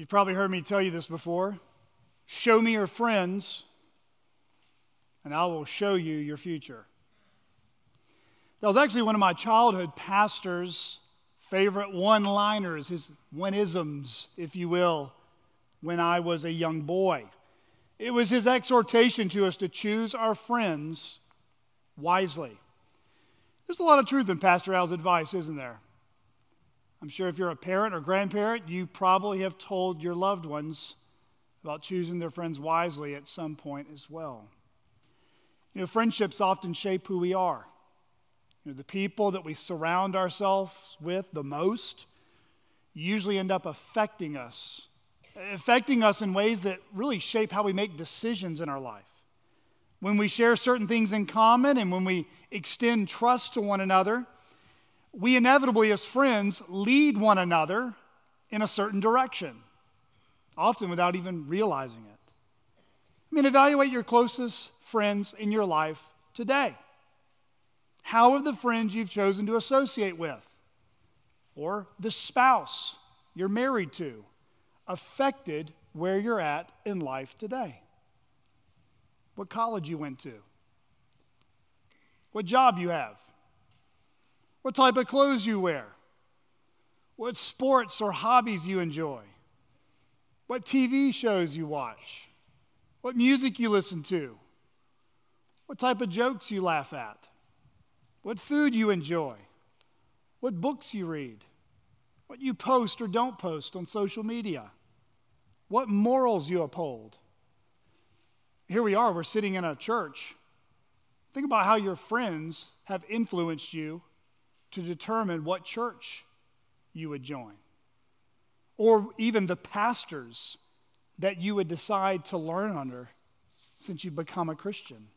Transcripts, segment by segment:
You've probably heard me tell you this before. Show me your friends, and I will show you your future. That was actually one of my childhood pastor's favorite one liners, his one isms, if you will, when I was a young boy. It was his exhortation to us to choose our friends wisely. There's a lot of truth in Pastor Al's advice, isn't there? I'm sure if you're a parent or grandparent, you probably have told your loved ones about choosing their friends wisely at some point as well. You know, friendships often shape who we are. You know, the people that we surround ourselves with the most usually end up affecting us, affecting us in ways that really shape how we make decisions in our life. When we share certain things in common and when we extend trust to one another, we inevitably, as friends, lead one another in a certain direction, often without even realizing it. I mean, evaluate your closest friends in your life today. How have the friends you've chosen to associate with, or the spouse you're married to, affected where you're at in life today? What college you went to? What job you have? What type of clothes you wear, what sports or hobbies you enjoy, what TV shows you watch, what music you listen to, what type of jokes you laugh at, what food you enjoy, what books you read, what you post or don't post on social media, what morals you uphold. Here we are, we're sitting in a church. Think about how your friends have influenced you to determine what church you would join, or even the pastors that you would decide to learn under since you've become a Christian.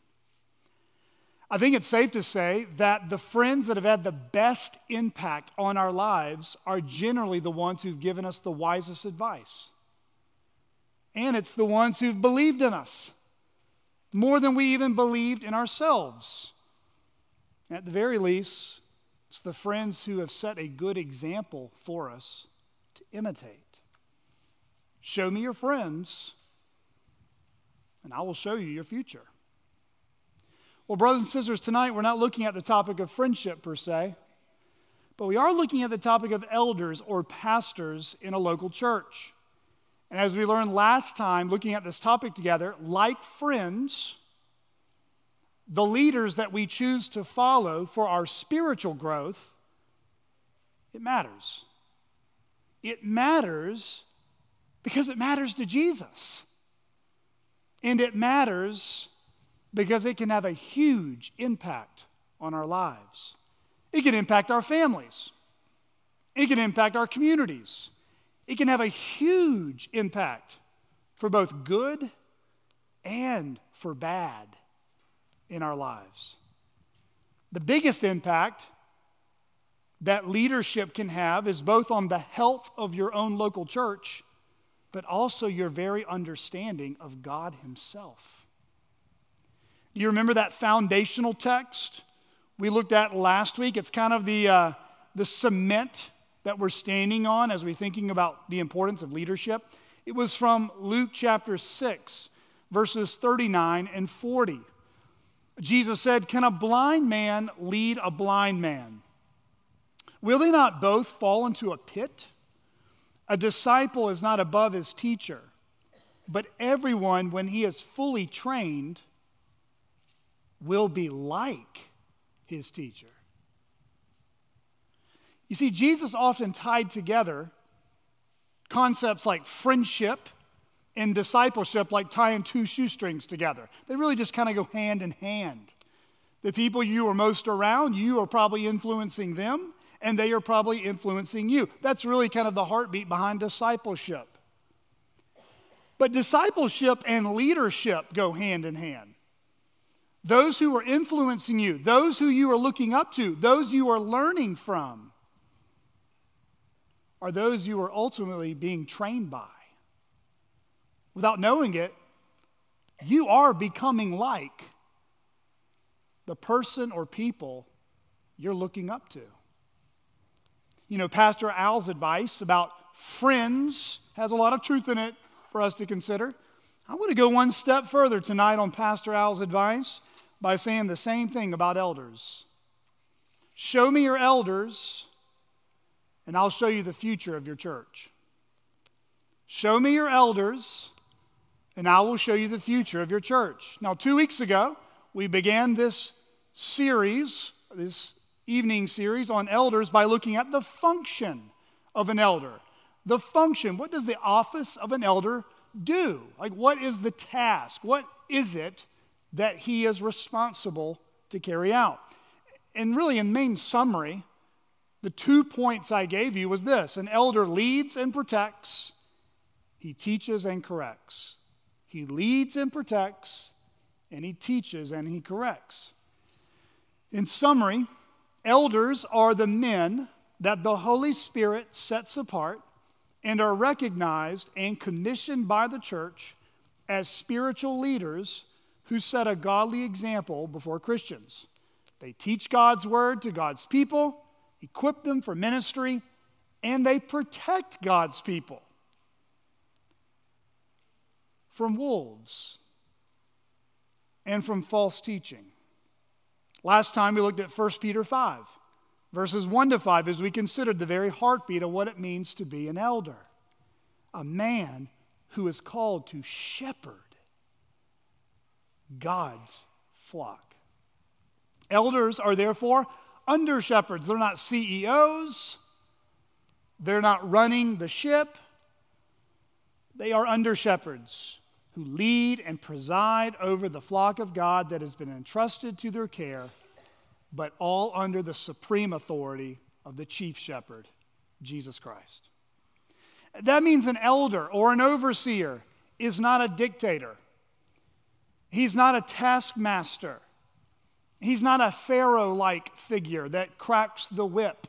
I think it's safe to say that the friends that have had the best impact on our lives are generally the ones who've given us the wisest advice. And it's the ones who've believed in us more than we even believed in ourselves. At the very least, it's the friends who have set a good example for us to imitate. Show me your friends, and I will show you your future. Well, brothers and sisters, tonight we're not looking at the topic of friendship per se, but we are looking at the topic of elders or pastors in a local church. And as we learned last time, looking at this topic together, like friends, the leaders that we choose to follow for our spiritual growth, it matters. It matters because it matters to Jesus. And it matters because it can have a huge impact on our lives. It can impact our families, it can impact our communities, it can have a huge impact for both good and for bad in our lives. The biggest impact that leadership can have is both on the health of your own local church, but also your very understanding of God Himself. You remember that foundational text we looked at last week? It's kind of the, uh, the cement that we're standing on as we're thinking about the importance of leadership. It was from Luke chapter 6, verses 39 and 40. Jesus said, Can a blind man lead a blind man? Will they not both fall into a pit? A disciple is not above his teacher, but everyone, when he is fully trained, will be like his teacher. You see, Jesus often tied together concepts like friendship in discipleship like tying two shoestrings together. They really just kind of go hand in hand. The people you are most around, you are probably influencing them, and they are probably influencing you. That's really kind of the heartbeat behind discipleship. But discipleship and leadership go hand in hand. Those who are influencing you, those who you are looking up to, those you are learning from, are those you are ultimately being trained by without knowing it, you are becoming like the person or people you're looking up to. You know, Pastor Al's advice about friends has a lot of truth in it for us to consider. I want to go one step further tonight on Pastor Al's advice by saying the same thing about elders. Show me your elders, and I'll show you the future of your church. Show me your elders, and I will show you the future of your church. Now, two weeks ago, we began this series, this evening series on elders, by looking at the function of an elder. The function, what does the office of an elder do? Like, what is the task? What is it that he is responsible to carry out? And really, in main summary, the two points I gave you was this an elder leads and protects, he teaches and corrects. He leads and protects, and he teaches and he corrects. In summary, elders are the men that the Holy Spirit sets apart and are recognized and commissioned by the church as spiritual leaders who set a godly example before Christians. They teach God's word to God's people, equip them for ministry, and they protect God's people from wolves and from false teaching. Last time we looked at 1 Peter 5 verses 1 to 5, as we considered the very heartbeat of what it means to be an elder a man who is called to shepherd God's flock. Elders are therefore under shepherds. They're not CEOs, they're not running the ship. They are under shepherds who lead and preside over the flock of God that has been entrusted to their care but all under the supreme authority of the chief shepherd, Jesus Christ. That means an elder or an overseer is not a dictator. He's not a taskmaster. He's not a Pharaoh like figure that cracks the whip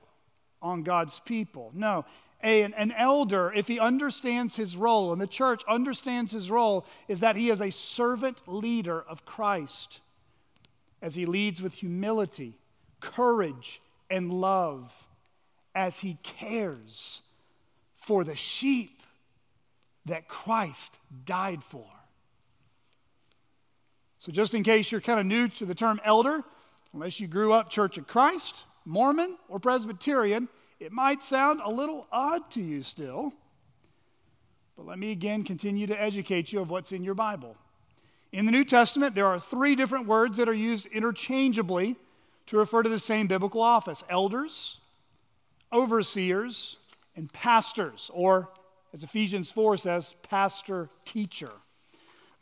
on God's people. No, a, an elder, if he understands his role, and the church understands his role, is that he is a servant leader of Christ as he leads with humility, courage, and love, as he cares for the sheep that Christ died for. So, just in case you're kind of new to the term elder, unless you grew up Church of Christ, Mormon, or Presbyterian, it might sound a little odd to you still. But let me again continue to educate you of what's in your Bible. In the New Testament, there are three different words that are used interchangeably to refer to the same biblical office elders, overseers, and pastors, or as Ephesians 4 says, pastor teacher.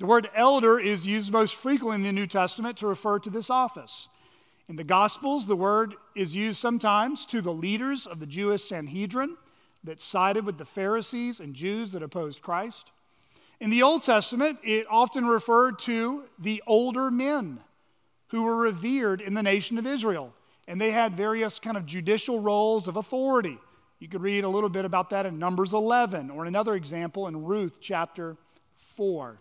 The word elder is used most frequently in the New Testament to refer to this office. In the Gospels, the word is used sometimes to the leaders of the Jewish Sanhedrin that sided with the Pharisees and Jews that opposed Christ. In the Old Testament, it often referred to the older men who were revered in the nation of Israel, and they had various kind of judicial roles of authority. You could read a little bit about that in Numbers 11 or another example in Ruth chapter 4.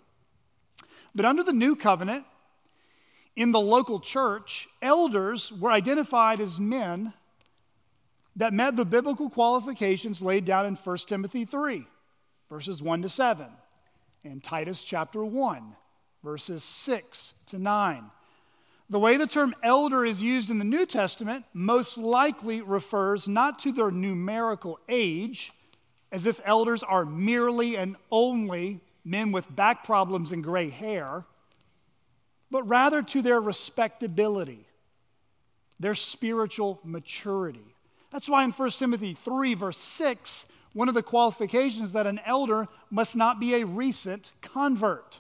But under the new covenant, in the local church, elders were identified as men that met the biblical qualifications laid down in 1 Timothy 3, verses 1 to 7 and Titus chapter 1, verses 6 to 9. The way the term elder is used in the New Testament most likely refers not to their numerical age, as if elders are merely and only men with back problems and gray hair, but rather to their respectability, their spiritual maturity. That's why in 1 Timothy 3, verse 6, one of the qualifications that an elder must not be a recent convert.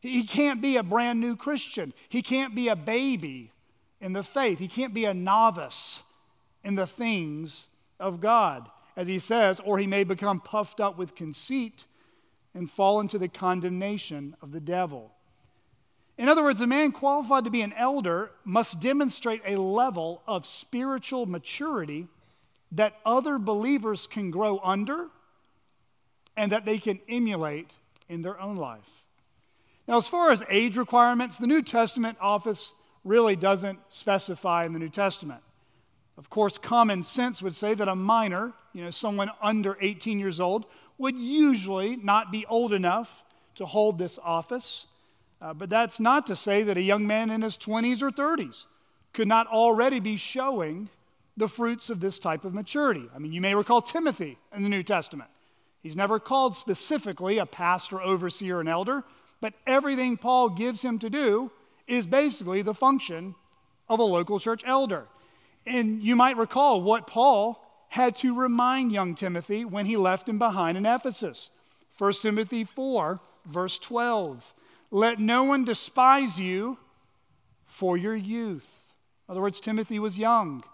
He can't be a brand new Christian. He can't be a baby in the faith. He can't be a novice in the things of God, as he says, or he may become puffed up with conceit and fall into the condemnation of the devil. In other words, a man qualified to be an elder must demonstrate a level of spiritual maturity that other believers can grow under and that they can emulate in their own life. Now, as far as age requirements, the New Testament office really doesn't specify in the New Testament. Of course, common sense would say that a minor, you know, someone under 18 years old, would usually not be old enough to hold this office. Uh, but that's not to say that a young man in his 20s or 30s could not already be showing the fruits of this type of maturity. I mean, you may recall Timothy in the New Testament. He's never called specifically a pastor, overseer, and elder, but everything Paul gives him to do is basically the function of a local church elder. And you might recall what Paul had to remind young Timothy when he left him behind in Ephesus. 1 Timothy 4, verse 12. Let no one despise you for your youth. In other words, Timothy was young.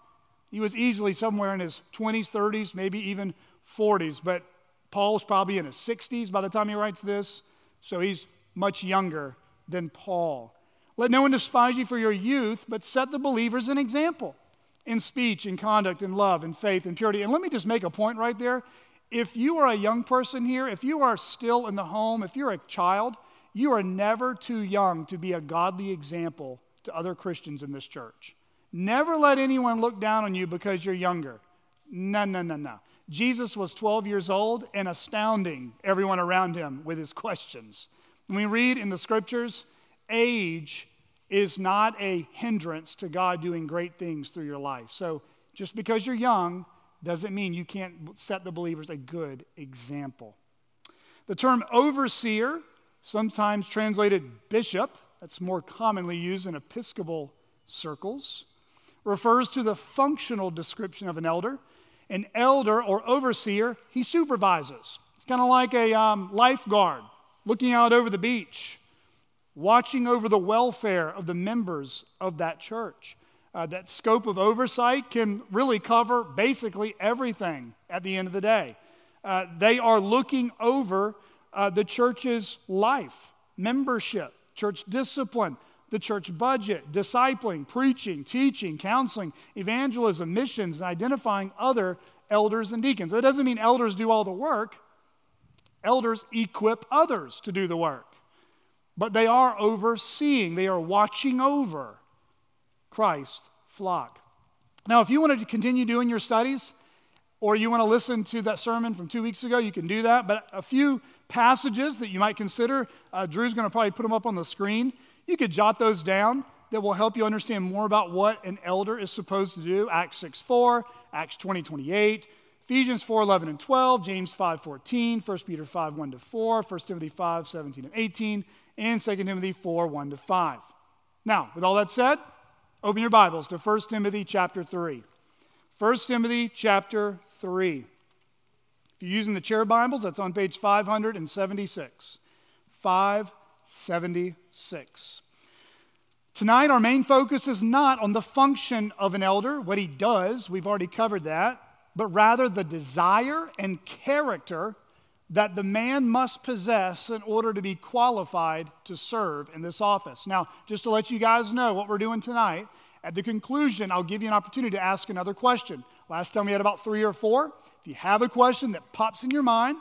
He was easily somewhere in his 20s, 30s, maybe even 40s, but Paul was probably in his 60s by the time he writes this, so he's much younger than Paul. Let no one despise you for your youth, but set the believers an example in speech, in conduct, in love, in faith, in purity. And let me just make a point right there. If you are a young person here, if you are still in the home, if you're a child, you are never too young to be a godly example to other Christians in this church. Never let anyone look down on you because you're younger. No, no, no, no. Jesus was 12 years old and astounding everyone around him with his questions. When we read in the scriptures, age is not a hindrance to God doing great things through your life. So just because you're young doesn't mean you can't set the believers a good example. The term overseer, sometimes translated bishop, that's more commonly used in Episcopal circles, refers to the functional description of an elder. An elder or overseer, he supervises. It's kind of like a um, lifeguard looking out over the beach watching over the welfare of the members of that church. Uh, that scope of oversight can really cover basically everything at the end of the day. Uh, they are looking over uh, the church's life, membership, church discipline, the church budget, discipling, preaching, teaching, counseling, evangelism, missions, and identifying other elders and deacons. That doesn't mean elders do all the work, elders equip others to do the work but they are overseeing, they are watching over Christ's flock. Now, if you wanted to continue doing your studies, or you want to listen to that sermon from two weeks ago, you can do that. But a few passages that you might consider, uh, Drew's going to probably put them up on the screen. You could jot those down that will help you understand more about what an elder is supposed to do. Acts 6 4, Acts 20 28, Ephesians 4 11 and 12, James 5 14, 1 Peter 5 1 to 4, 1 Timothy 5 17 and 18, and 2 Timothy 4 1 to 5. Now, with all that said, open your Bibles to 1 Timothy chapter 3. 1 Timothy chapter 3. You're using the chair Bibles, that's on page 576. 576. Tonight, our main focus is not on the function of an elder, what he does, we've already covered that, but rather the desire and character that the man must possess in order to be qualified to serve in this office. Now, just to let you guys know what we're doing tonight, at the conclusion, I'll give you an opportunity to ask another question. Last time we had about three or four. If you have a question that pops in your mind,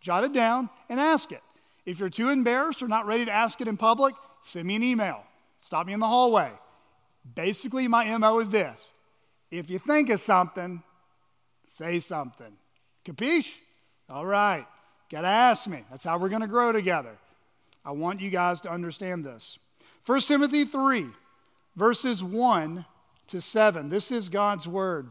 jot it down and ask it. If you're too embarrassed or not ready to ask it in public, send me an email. Stop me in the hallway. Basically, my MO is this if you think of something, say something. Capiche? All right. Got to ask me. That's how we're going to grow together. I want you guys to understand this. 1 Timothy 3, verses 1 to 7. This is God's word.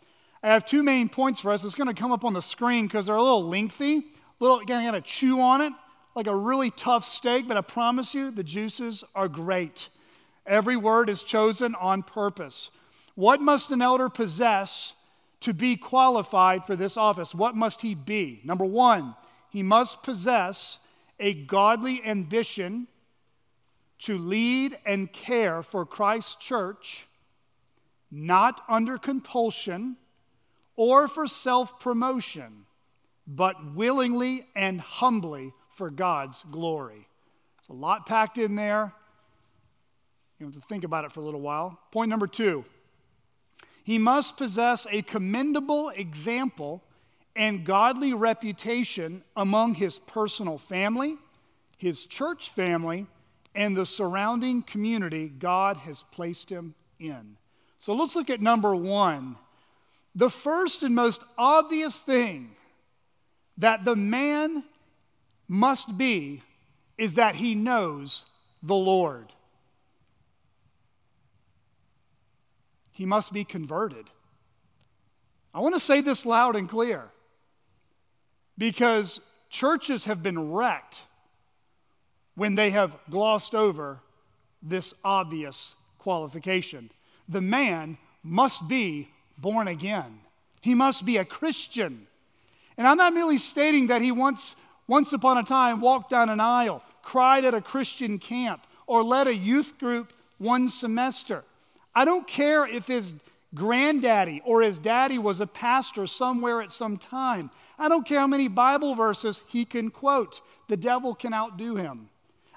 I have two main points for us. It's going to come up on the screen because they're a little lengthy. Little, again, I got to chew on it like a really tough steak, but I promise you the juices are great. Every word is chosen on purpose. What must an elder possess to be qualified for this office? What must he be? Number one, he must possess a godly ambition to lead and care for Christ's church, not under compulsion or for self promotion, but willingly and humbly for God's glory. It's a lot packed in there. You have to think about it for a little while. Point number two he must possess a commendable example and godly reputation among his personal family, his church family, and the surrounding community God has placed him in. So let's look at number one. The first and most obvious thing that the man must be is that he knows the Lord. He must be converted. I want to say this loud and clear because churches have been wrecked when they have glossed over this obvious qualification. The man must be born again, he must be a Christian. And I'm not merely stating that he once, once upon a time walked down an aisle, cried at a Christian camp, or led a youth group one semester. I don't care if his granddaddy or his daddy was a pastor somewhere at some time. I don't care how many Bible verses he can quote. The devil can outdo him.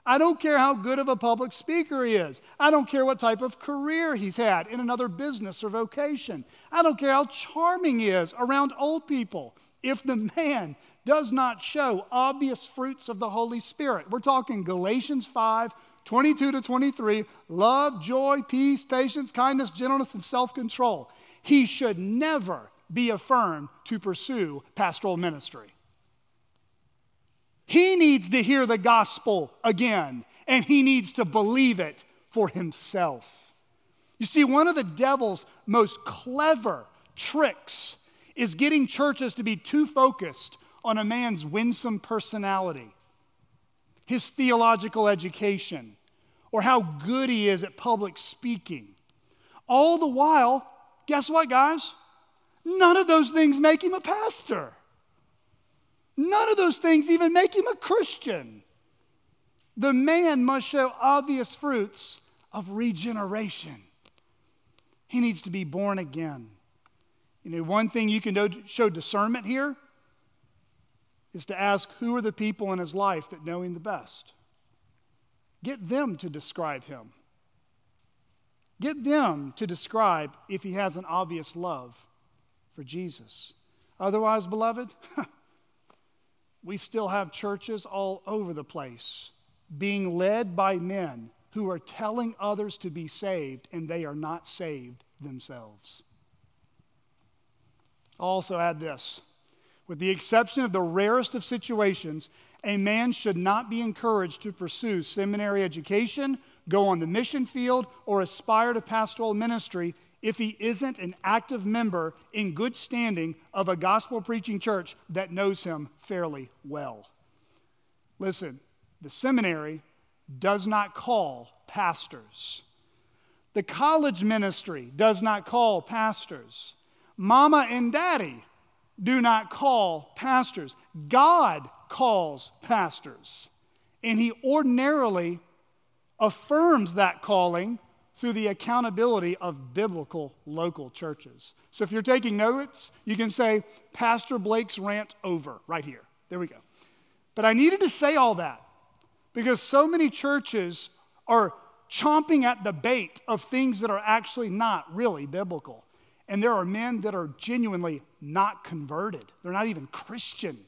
I don't care how good of a public speaker he is. I don't care what type of career he's had in another business or vocation. I don't care how charming he is around old people. If the man does not show obvious fruits of the Holy Spirit, we're talking Galatians 5 22 to 23 love, joy, peace, patience, kindness, gentleness, and self control. He should never be affirmed to pursue pastoral ministry. He needs to hear the gospel again, and he needs to believe it for himself. You see, one of the devil's most clever tricks is getting churches to be too focused on a man's winsome personality, his theological education, or how good he is at public speaking. All the while, guess what, guys? None of those things make him a pastor. None of those things even make him a Christian. The man must show obvious fruits of regeneration. He needs to be born again. You know, one thing you can show discernment here is to ask who are the people in his life that know him the best. Get them to describe him. Get them to describe if he has an obvious love for Jesus. Otherwise, beloved, we still have churches all over the place being led by men who are telling others to be saved and they are not saved themselves. I'll also add this with the exception of the rarest of situations, a man should not be encouraged to pursue seminary education, go on the mission field, or aspire to pastoral ministry if he isn't an active member in good standing of a gospel preaching church that knows him fairly well. Listen, the seminary does not call pastors. The college ministry does not call pastors. Mama and daddy do not call pastors. God calls pastors. And he ordinarily affirms that calling through the accountability of biblical local churches. So if you're taking notes, you can say, Pastor Blake's rant over, right here. There we go. But I needed to say all that because so many churches are chomping at the bait of things that are actually not really biblical. And there are men that are genuinely not converted, they're not even Christian.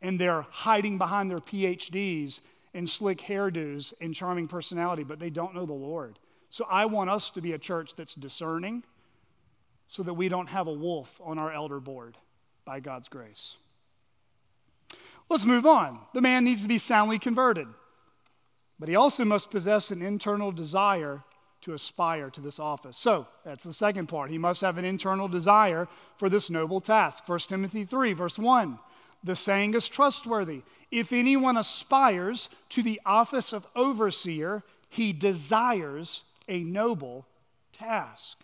And they're hiding behind their PhDs and slick hairdos and charming personality, but they don't know the Lord. So I want us to be a church that's discerning so that we don't have a wolf on our elder board by God's grace. Let's move on. The man needs to be soundly converted, but he also must possess an internal desire to aspire to this office. So, that's the second part. He must have an internal desire for this noble task. 1 Timothy 3, verse 1. The saying is trustworthy. If anyone aspires to the office of overseer, he desires a noble task.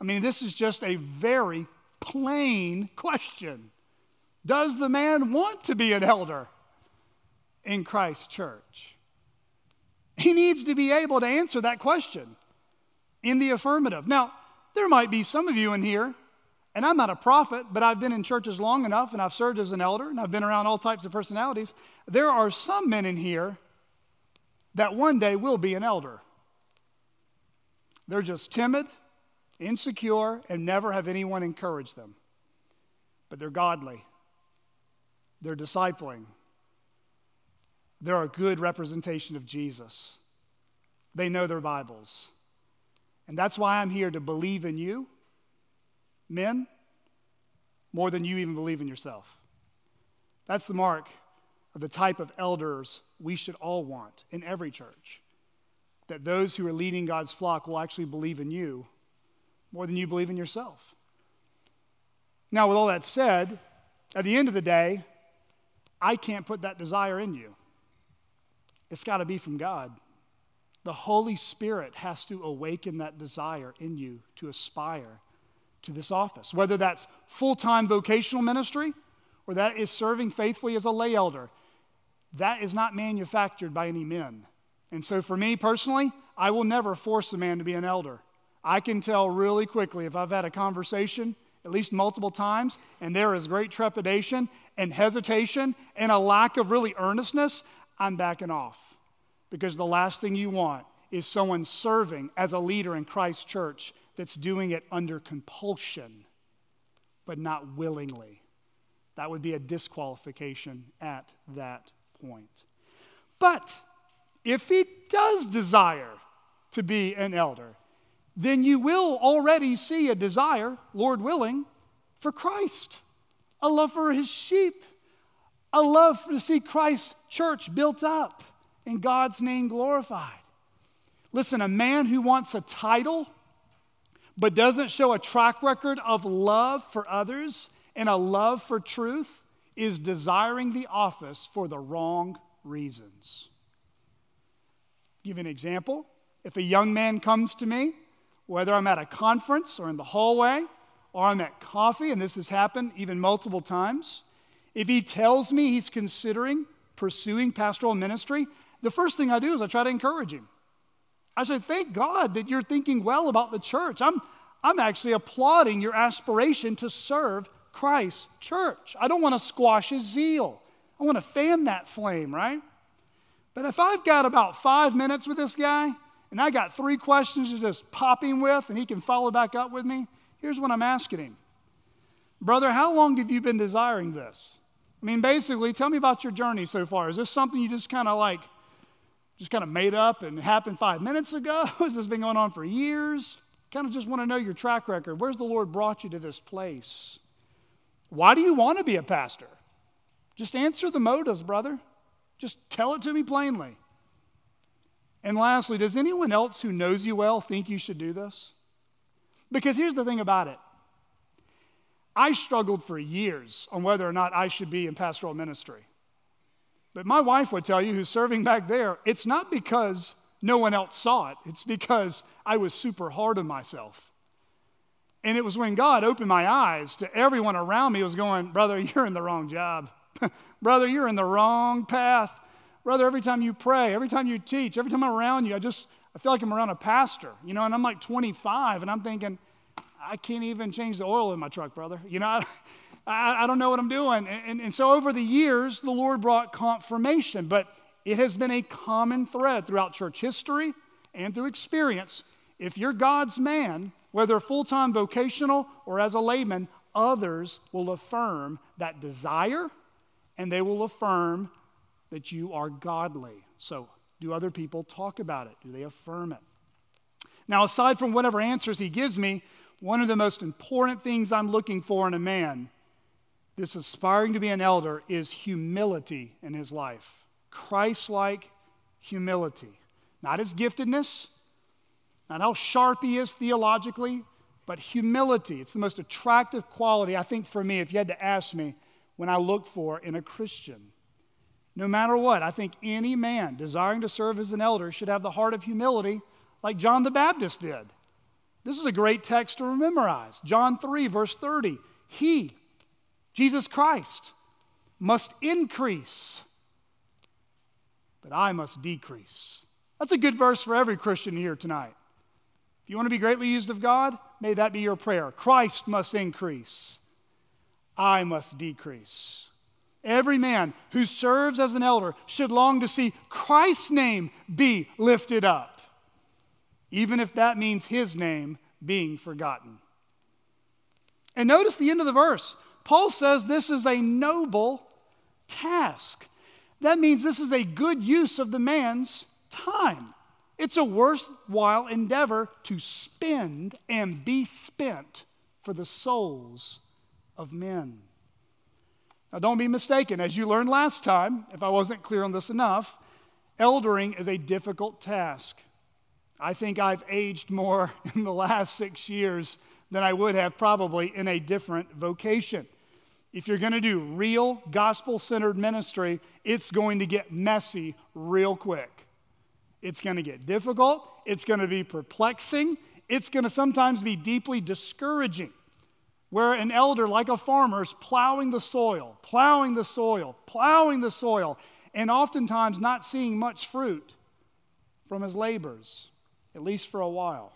I mean, this is just a very plain question. Does the man want to be an elder in Christ's church? He needs to be able to answer that question in the affirmative. Now, there might be some of you in here, and I'm not a prophet, but I've been in churches long enough and I've served as an elder and I've been around all types of personalities. There are some men in here that one day will be an elder. They're just timid, insecure, and never have anyone encourage them. But they're godly, they're discipling, they're a good representation of Jesus. They know their Bibles. And that's why I'm here to believe in you, men, more than you even believe in yourself. That's the mark of the type of elders we should all want in every church. That those who are leading God's flock will actually believe in you more than you believe in yourself. Now, with all that said, at the end of the day, I can't put that desire in you. It's got to be from God. The Holy Spirit has to awaken that desire in you to aspire to this office, whether that's full time vocational ministry or that is serving faithfully as a lay elder. That is not manufactured by any men. And so, for me personally, I will never force a man to be an elder. I can tell really quickly if I've had a conversation, at least multiple times, and there is great trepidation and hesitation and a lack of really earnestness, I'm backing off. Because the last thing you want is someone serving as a leader in Christ's church that's doing it under compulsion, but not willingly. That would be a disqualification at that point. But if he does desire to be an elder, then you will already see a desire, Lord willing, for Christ, a love for his sheep, a love to see Christ's church built up and God's name glorified. Listen, a man who wants a title but doesn't show a track record of love for others and a love for truth is desiring the office for the wrong reasons. Give you an example. If a young man comes to me, whether I'm at a conference or in the hallway or I'm at coffee, and this has happened even multiple times, if he tells me he's considering pursuing pastoral ministry, the first thing I do is I try to encourage him. I say, Thank God that you're thinking well about the church. I'm, I'm actually applauding your aspiration to serve Christ's church. I don't want to squash his zeal, I want to fan that flame, right? But if I've got about five minutes with this guy and I got three questions to just pop him with and he can follow back up with me, here's what I'm asking him Brother, how long have you been desiring this? I mean, basically, tell me about your journey so far. Is this something you just kind of like, just kind of made up and happened five minutes ago? Has this been going on for years? Kind of just want to know your track record. Where's the Lord brought you to this place? Why do you want to be a pastor? Just answer the motives, brother. Just tell it to me plainly. And lastly, does anyone else who knows you well think you should do this? Because here's the thing about it I struggled for years on whether or not I should be in pastoral ministry. But my wife would tell you, who's serving back there, it's not because no one else saw it, it's because I was super hard on myself. And it was when God opened my eyes to everyone around me, was going, Brother, you're in the wrong job. Brother, you're in the wrong path. Brother, every time you pray, every time you teach, every time I'm around you, I just I feel like I'm around a pastor, you know, and I'm like 25, and I'm thinking, I can't even change the oil in my truck, brother. You know, I, I, don't know what I'm doing. And, and, and so over the years, the Lord brought confirmation, but it has been a common thread throughout church history and through experience. If you're God's man, whether full time vocational or as a layman, others will affirm that desire and they will affirm that you are godly. So, do other people talk about it? Do they affirm it? Now, aside from whatever answers he gives me, one of the most important things I'm looking for in a man, this aspiring to be an elder, is humility in his life. Christ like humility. Not his giftedness, not how sharp he is theologically, but humility. It's the most attractive quality, I think, for me, if you had to ask me, when I look for in a Christian. No matter what, I think any man desiring to serve as an elder should have the heart of humility like John the Baptist did. This is a great text to memorize. John 3, verse 30. He, Jesus Christ, must increase, but I must decrease. That's a good verse for every Christian here tonight. If you want to be greatly used of God, may that be your prayer. Christ must increase, I must decrease. Every man who serves as an elder should long to see Christ's name be lifted up, even if that means his name being forgotten. And notice the end of the verse. Paul says this is a noble task. That means this is a good use of the man's time. It's a worthwhile endeavor to spend and be spent for the souls of men. Now, don't be mistaken. As you learned last time, if I wasn't clear on this enough, eldering is a difficult task. I think I've aged more in the last six years than I would have probably in a different vocation. If you're going to do real gospel centered ministry, it's going to get messy real quick. It's going to get difficult, it's going to be perplexing, it's going to sometimes be deeply discouraging. Where an elder, like a farmer, is plowing the soil, plowing the soil, plowing the soil, and oftentimes not seeing much fruit from his labors, at least for a while.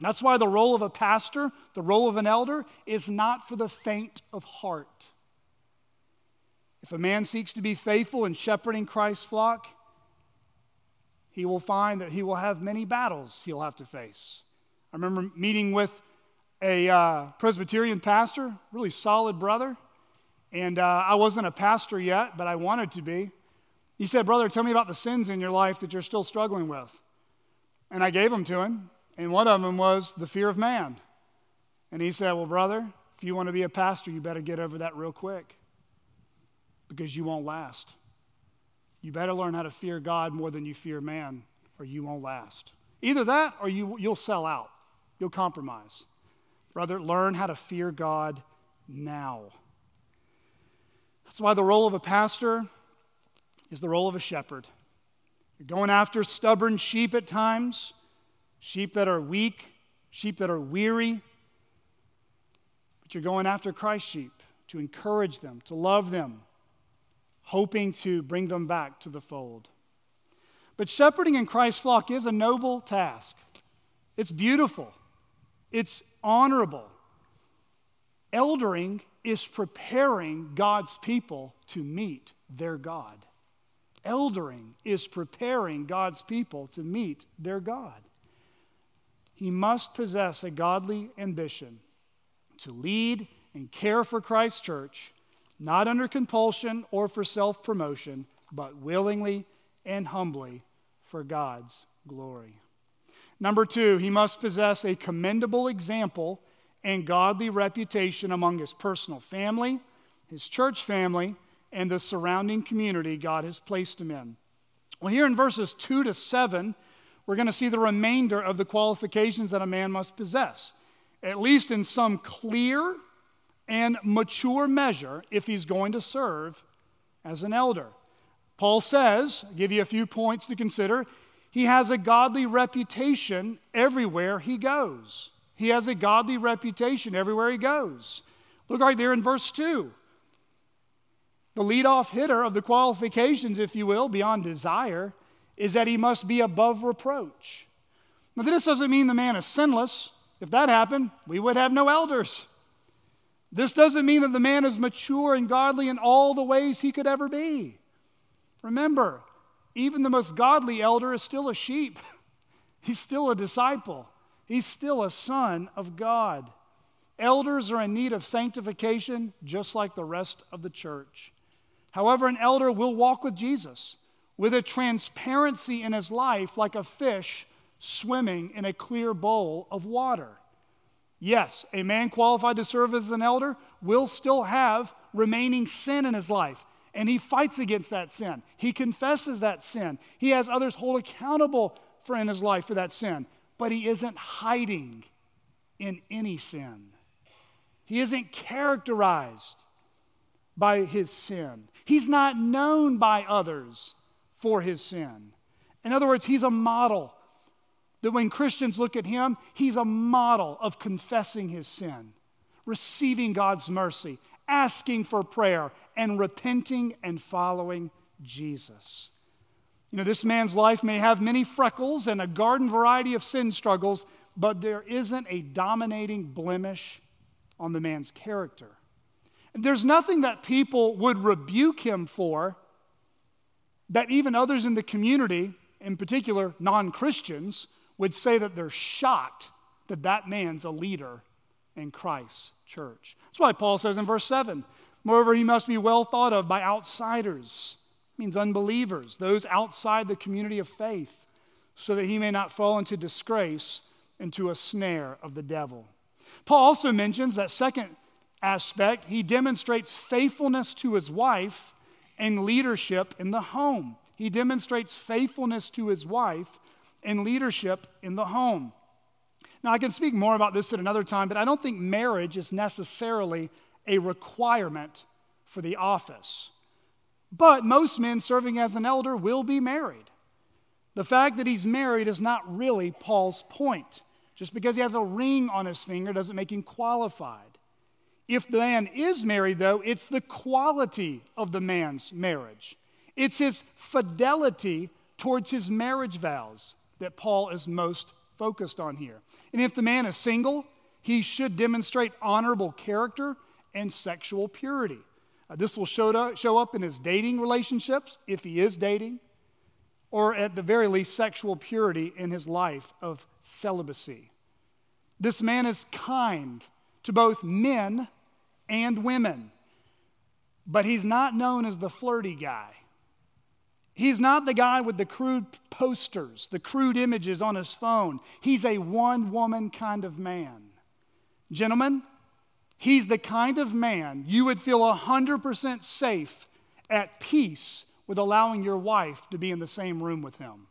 That's why the role of a pastor, the role of an elder, is not for the faint of heart. If a man seeks to be faithful in shepherding Christ's flock, he will find that he will have many battles he'll have to face. I remember meeting with a uh, Presbyterian pastor, really solid brother, and uh, I wasn't a pastor yet, but I wanted to be. He said, Brother, tell me about the sins in your life that you're still struggling with. And I gave them to him. And one of them was the fear of man. And he said, Well, brother, if you want to be a pastor, you better get over that real quick because you won't last. You better learn how to fear God more than you fear man, or you won't last. Either that or you, you'll sell out, you'll compromise. Brother, learn how to fear God now. That's why the role of a pastor is the role of a shepherd. You're going after stubborn sheep at times sheep that are weak, sheep that are weary. But you're going after Christ's sheep to encourage them, to love them, hoping to bring them back to the fold. But shepherding in Christ's flock is a noble task. It's beautiful, it's honorable. Eldering is preparing God's people to meet their God. Eldering is preparing God's people to meet their God he must possess a godly ambition to lead and care for Christ's church, not under compulsion or for self promotion, but willingly and humbly for God's glory. Number two, he must possess a commendable example and godly reputation among his personal family, his church family, and the surrounding community God has placed him in. Well, here in verses 2 to 7, we're going to see the remainder of the qualifications that a man must possess, at least in some clear and mature measure, if he's going to serve as an elder. Paul says, I'll give you a few points to consider. He has a godly reputation everywhere he goes. He has a godly reputation everywhere he goes. Look right there in verse 2. The leadoff hitter of the qualifications, if you will, beyond desire, is that he must be above reproach. Now, this doesn't mean the man is sinless. If that happened, we would have no elders. This doesn't mean that the man is mature and godly in all the ways he could ever be. Remember, even the most godly elder is still a sheep, he's still a disciple, he's still a son of God. Elders are in need of sanctification just like the rest of the church. However, an elder will walk with Jesus with a transparency in his life like a fish swimming in a clear bowl of water. Yes, a man qualified to serve as an elder will still have remaining sin in his life, and he fights against that sin. He confesses that sin. He has others hold accountable for in his life for that sin. but he isn't hiding in any sin. He isn't characterized by his sin. He's not known by others for his sin. In other words, he's a model that when Christians look at him, he's a model of confessing his sin, receiving God's mercy, asking for prayer, and repenting and following Jesus. You know, this man's life may have many freckles and a garden variety of sin struggles, but there isn't a dominating blemish on the man's character. And there's nothing that people would rebuke him for that even others in the community, in particular non Christians, would say that they're shocked that that man's a leader in Christ's church. That's why Paul says in verse 7 Moreover, he must be well thought of by outsiders, it means unbelievers, those outside the community of faith, so that he may not fall into disgrace, into a snare of the devil. Paul also mentions that second aspect, he demonstrates faithfulness to his wife and leadership in the home. He demonstrates faithfulness to his wife and leadership in the home. Now, I can speak more about this at another time, but I don't think marriage is necessarily a requirement for the office. But most men serving as an elder will be married. The fact that he's married is not really Paul's point. Just because he has a ring on his finger doesn't make him qualified. If the man is married, though, it's the quality of the man's marriage. It's his fidelity towards his marriage vows that Paul is most focused on here. And if the man is single, he should demonstrate honorable character and sexual purity. Uh, this will show, to, show up in his dating relationships, if he is dating, or at the very least, sexual purity in his life of celibacy. This man is kind to both men and women, but he's not known as the flirty guy. He's not the guy with the crude posters, the crude images on his phone. He's a one woman kind of man. Gentlemen, He's the kind of man you would feel 100% safe at peace with allowing your wife to be in the same room with him.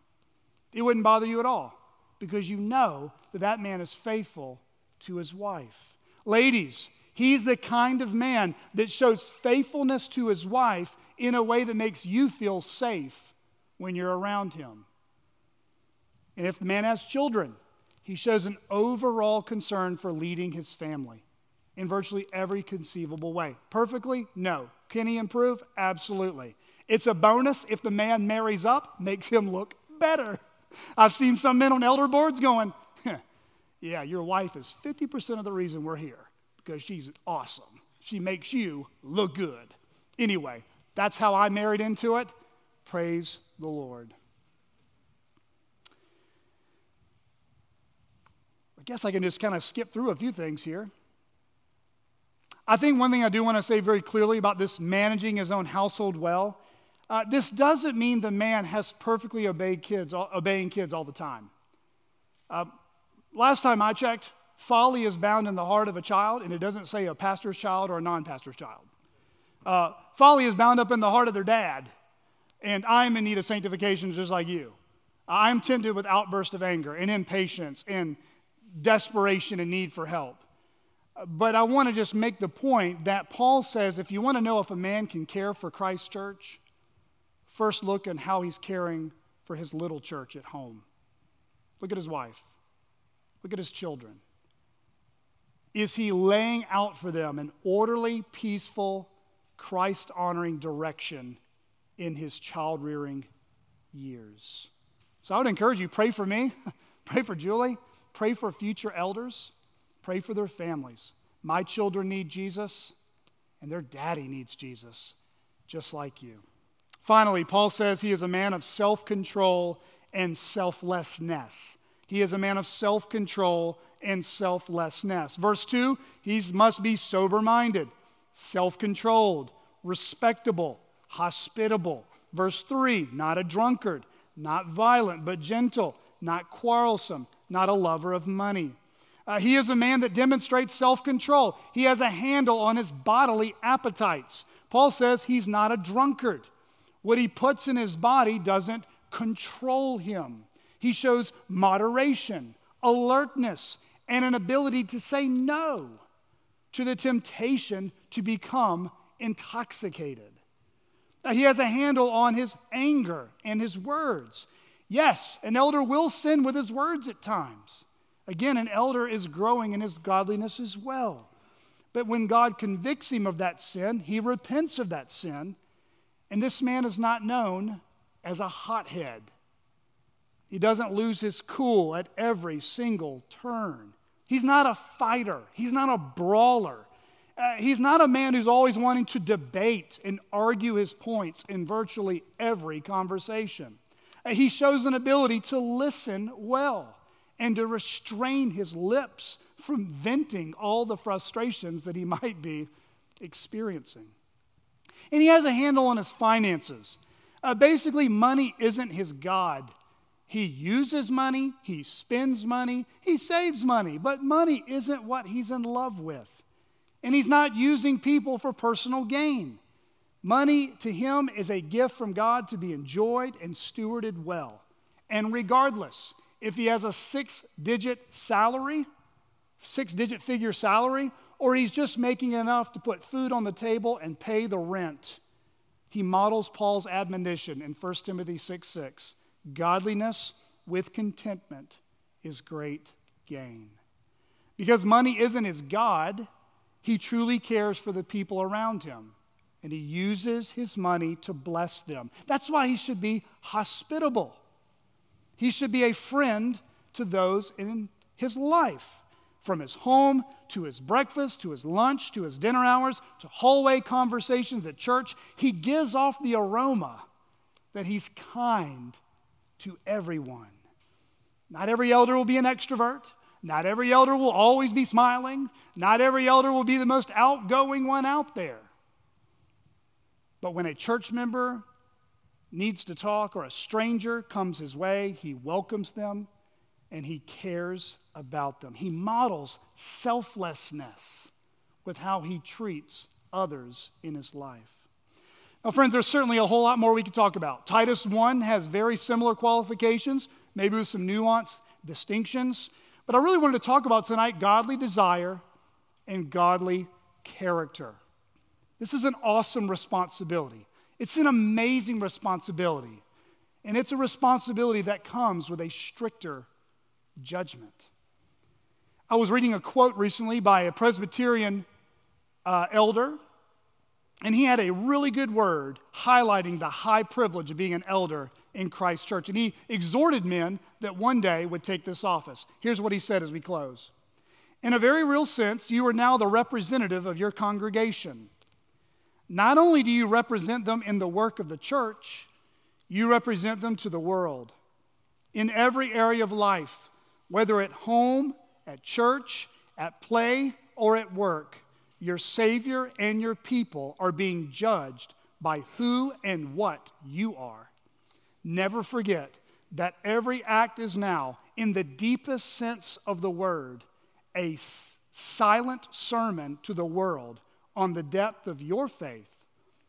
It wouldn't bother you at all because you know that that man is faithful to his wife. Ladies, he's the kind of man that shows faithfulness to his wife in a way that makes you feel safe when you're around him. And if the man has children, he shows an overall concern for leading his family in virtually every conceivable way. Perfectly? No. Can he improve? Absolutely. It's a bonus if the man marries up, makes him look better. I've seen some men on elder boards going, yeah, your wife is 50% of the reason we're here because she's awesome. She makes you look good. Anyway, that's how I married into it. Praise the Lord. I guess I can just kind of skip through a few things here. I think one thing I do want to say very clearly about this managing his own household well, uh, this doesn't mean the man has perfectly obeyed kids, obeying kids all the time. Uh, last time I checked, folly is bound in the heart of a child, and it doesn't say a pastor's child or a non pastor's child. Uh, folly is bound up in the heart of their dad, and I'm in need of sanctification just like you. I'm tempted with outbursts of anger and impatience and desperation and need for help. But I want to just make the point that Paul says if you want to know if a man can care for Christ's church, first look at how he's caring for his little church at home. Look at his wife, look at his children. Is he laying out for them an orderly, peaceful, Christ honoring direction in his child rearing years? So I would encourage you pray for me, pray for Julie, pray for future elders. Pray for their families. My children need Jesus, and their daddy needs Jesus, just like you. Finally, Paul says he is a man of self control and selflessness. He is a man of self control and selflessness. Verse 2 he must be sober minded, self controlled, respectable, hospitable. Verse 3 not a drunkard, not violent, but gentle, not quarrelsome, not a lover of money. Uh, he is a man that demonstrates self control. He has a handle on his bodily appetites. Paul says he's not a drunkard. What he puts in his body doesn't control him. He shows moderation, alertness, and an ability to say no to the temptation to become intoxicated. He has a handle on his anger and his words. Yes, an elder will sin with his words at times. Again, an elder is growing in his godliness as well. But when God convicts him of that sin, he repents of that sin. And this man is not known as a hothead. He doesn't lose his cool at every single turn. He's not a fighter, he's not a brawler. Uh, he's not a man who's always wanting to debate and argue his points in virtually every conversation. Uh, he shows an ability to listen well and to restrain his lips from venting all the frustrations that he might be experiencing. And he has a handle on his finances. Uh, basically, money isn't his God. He uses money, he spends money, he saves money, but money isn't what he's in love with. And he's not using people for personal gain. Money to him is a gift from God to be enjoyed and stewarded well. And regardless, if he has a six digit salary, six digit figure salary, or he's just making enough to put food on the table and pay the rent, he models Paul's admonition in 1 Timothy 6 6. Godliness with contentment is great gain. Because money isn't his God, he truly cares for the people around him. And he uses his money to bless them. That's why he should be hospitable. He should be a friend to those in his life from his home to his breakfast to his lunch to his dinner hours to hallway conversations at church, he gives off the aroma that he's kind to everyone. Not every elder will be an extrovert. Not every elder will always be smiling. Not every elder will be the most outgoing one out there. But when a church member needs to talk or a stranger comes his way, he welcomes them and he cares about them. He models selflessness with how he treats others in his life. Now, friends, there's certainly a whole lot more we could talk about. Titus 1 has very similar qualifications, maybe with some nuanced distinctions. But I really wanted to talk about tonight godly desire and godly character. This is an awesome responsibility. It's an amazing responsibility. And it's a responsibility that comes with a stricter judgment. I was reading a quote recently by a Presbyterian uh, elder, and he had a really good word highlighting the high privilege of being an elder in Christ's church. And he exhorted men that one day would take this office. Here's what he said as we close In a very real sense, you are now the representative of your congregation. Not only do you represent them in the work of the church, you represent them to the world. In every area of life, whether at home, at church, at play, or at work, your Savior and your people are being judged by who and what you are. Never forget that every act is now, in the deepest sense of the word, a silent sermon to the world on the depth of your faith,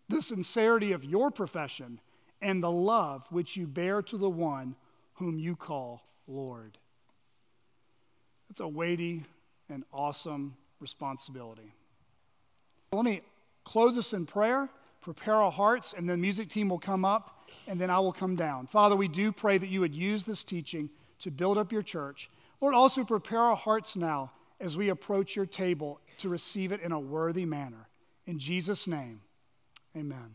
the sincerity of your profession, and the love which you bear to the one whom you call Lord. It's a weighty and awesome responsibility. Let me close us in prayer, prepare our hearts, and then the music team will come up, and then I will come down. Father, we do pray that you would use this teaching to build up your church. Lord, also prepare our hearts now as we approach your table to receive it in a worthy manner. In Jesus' name, amen.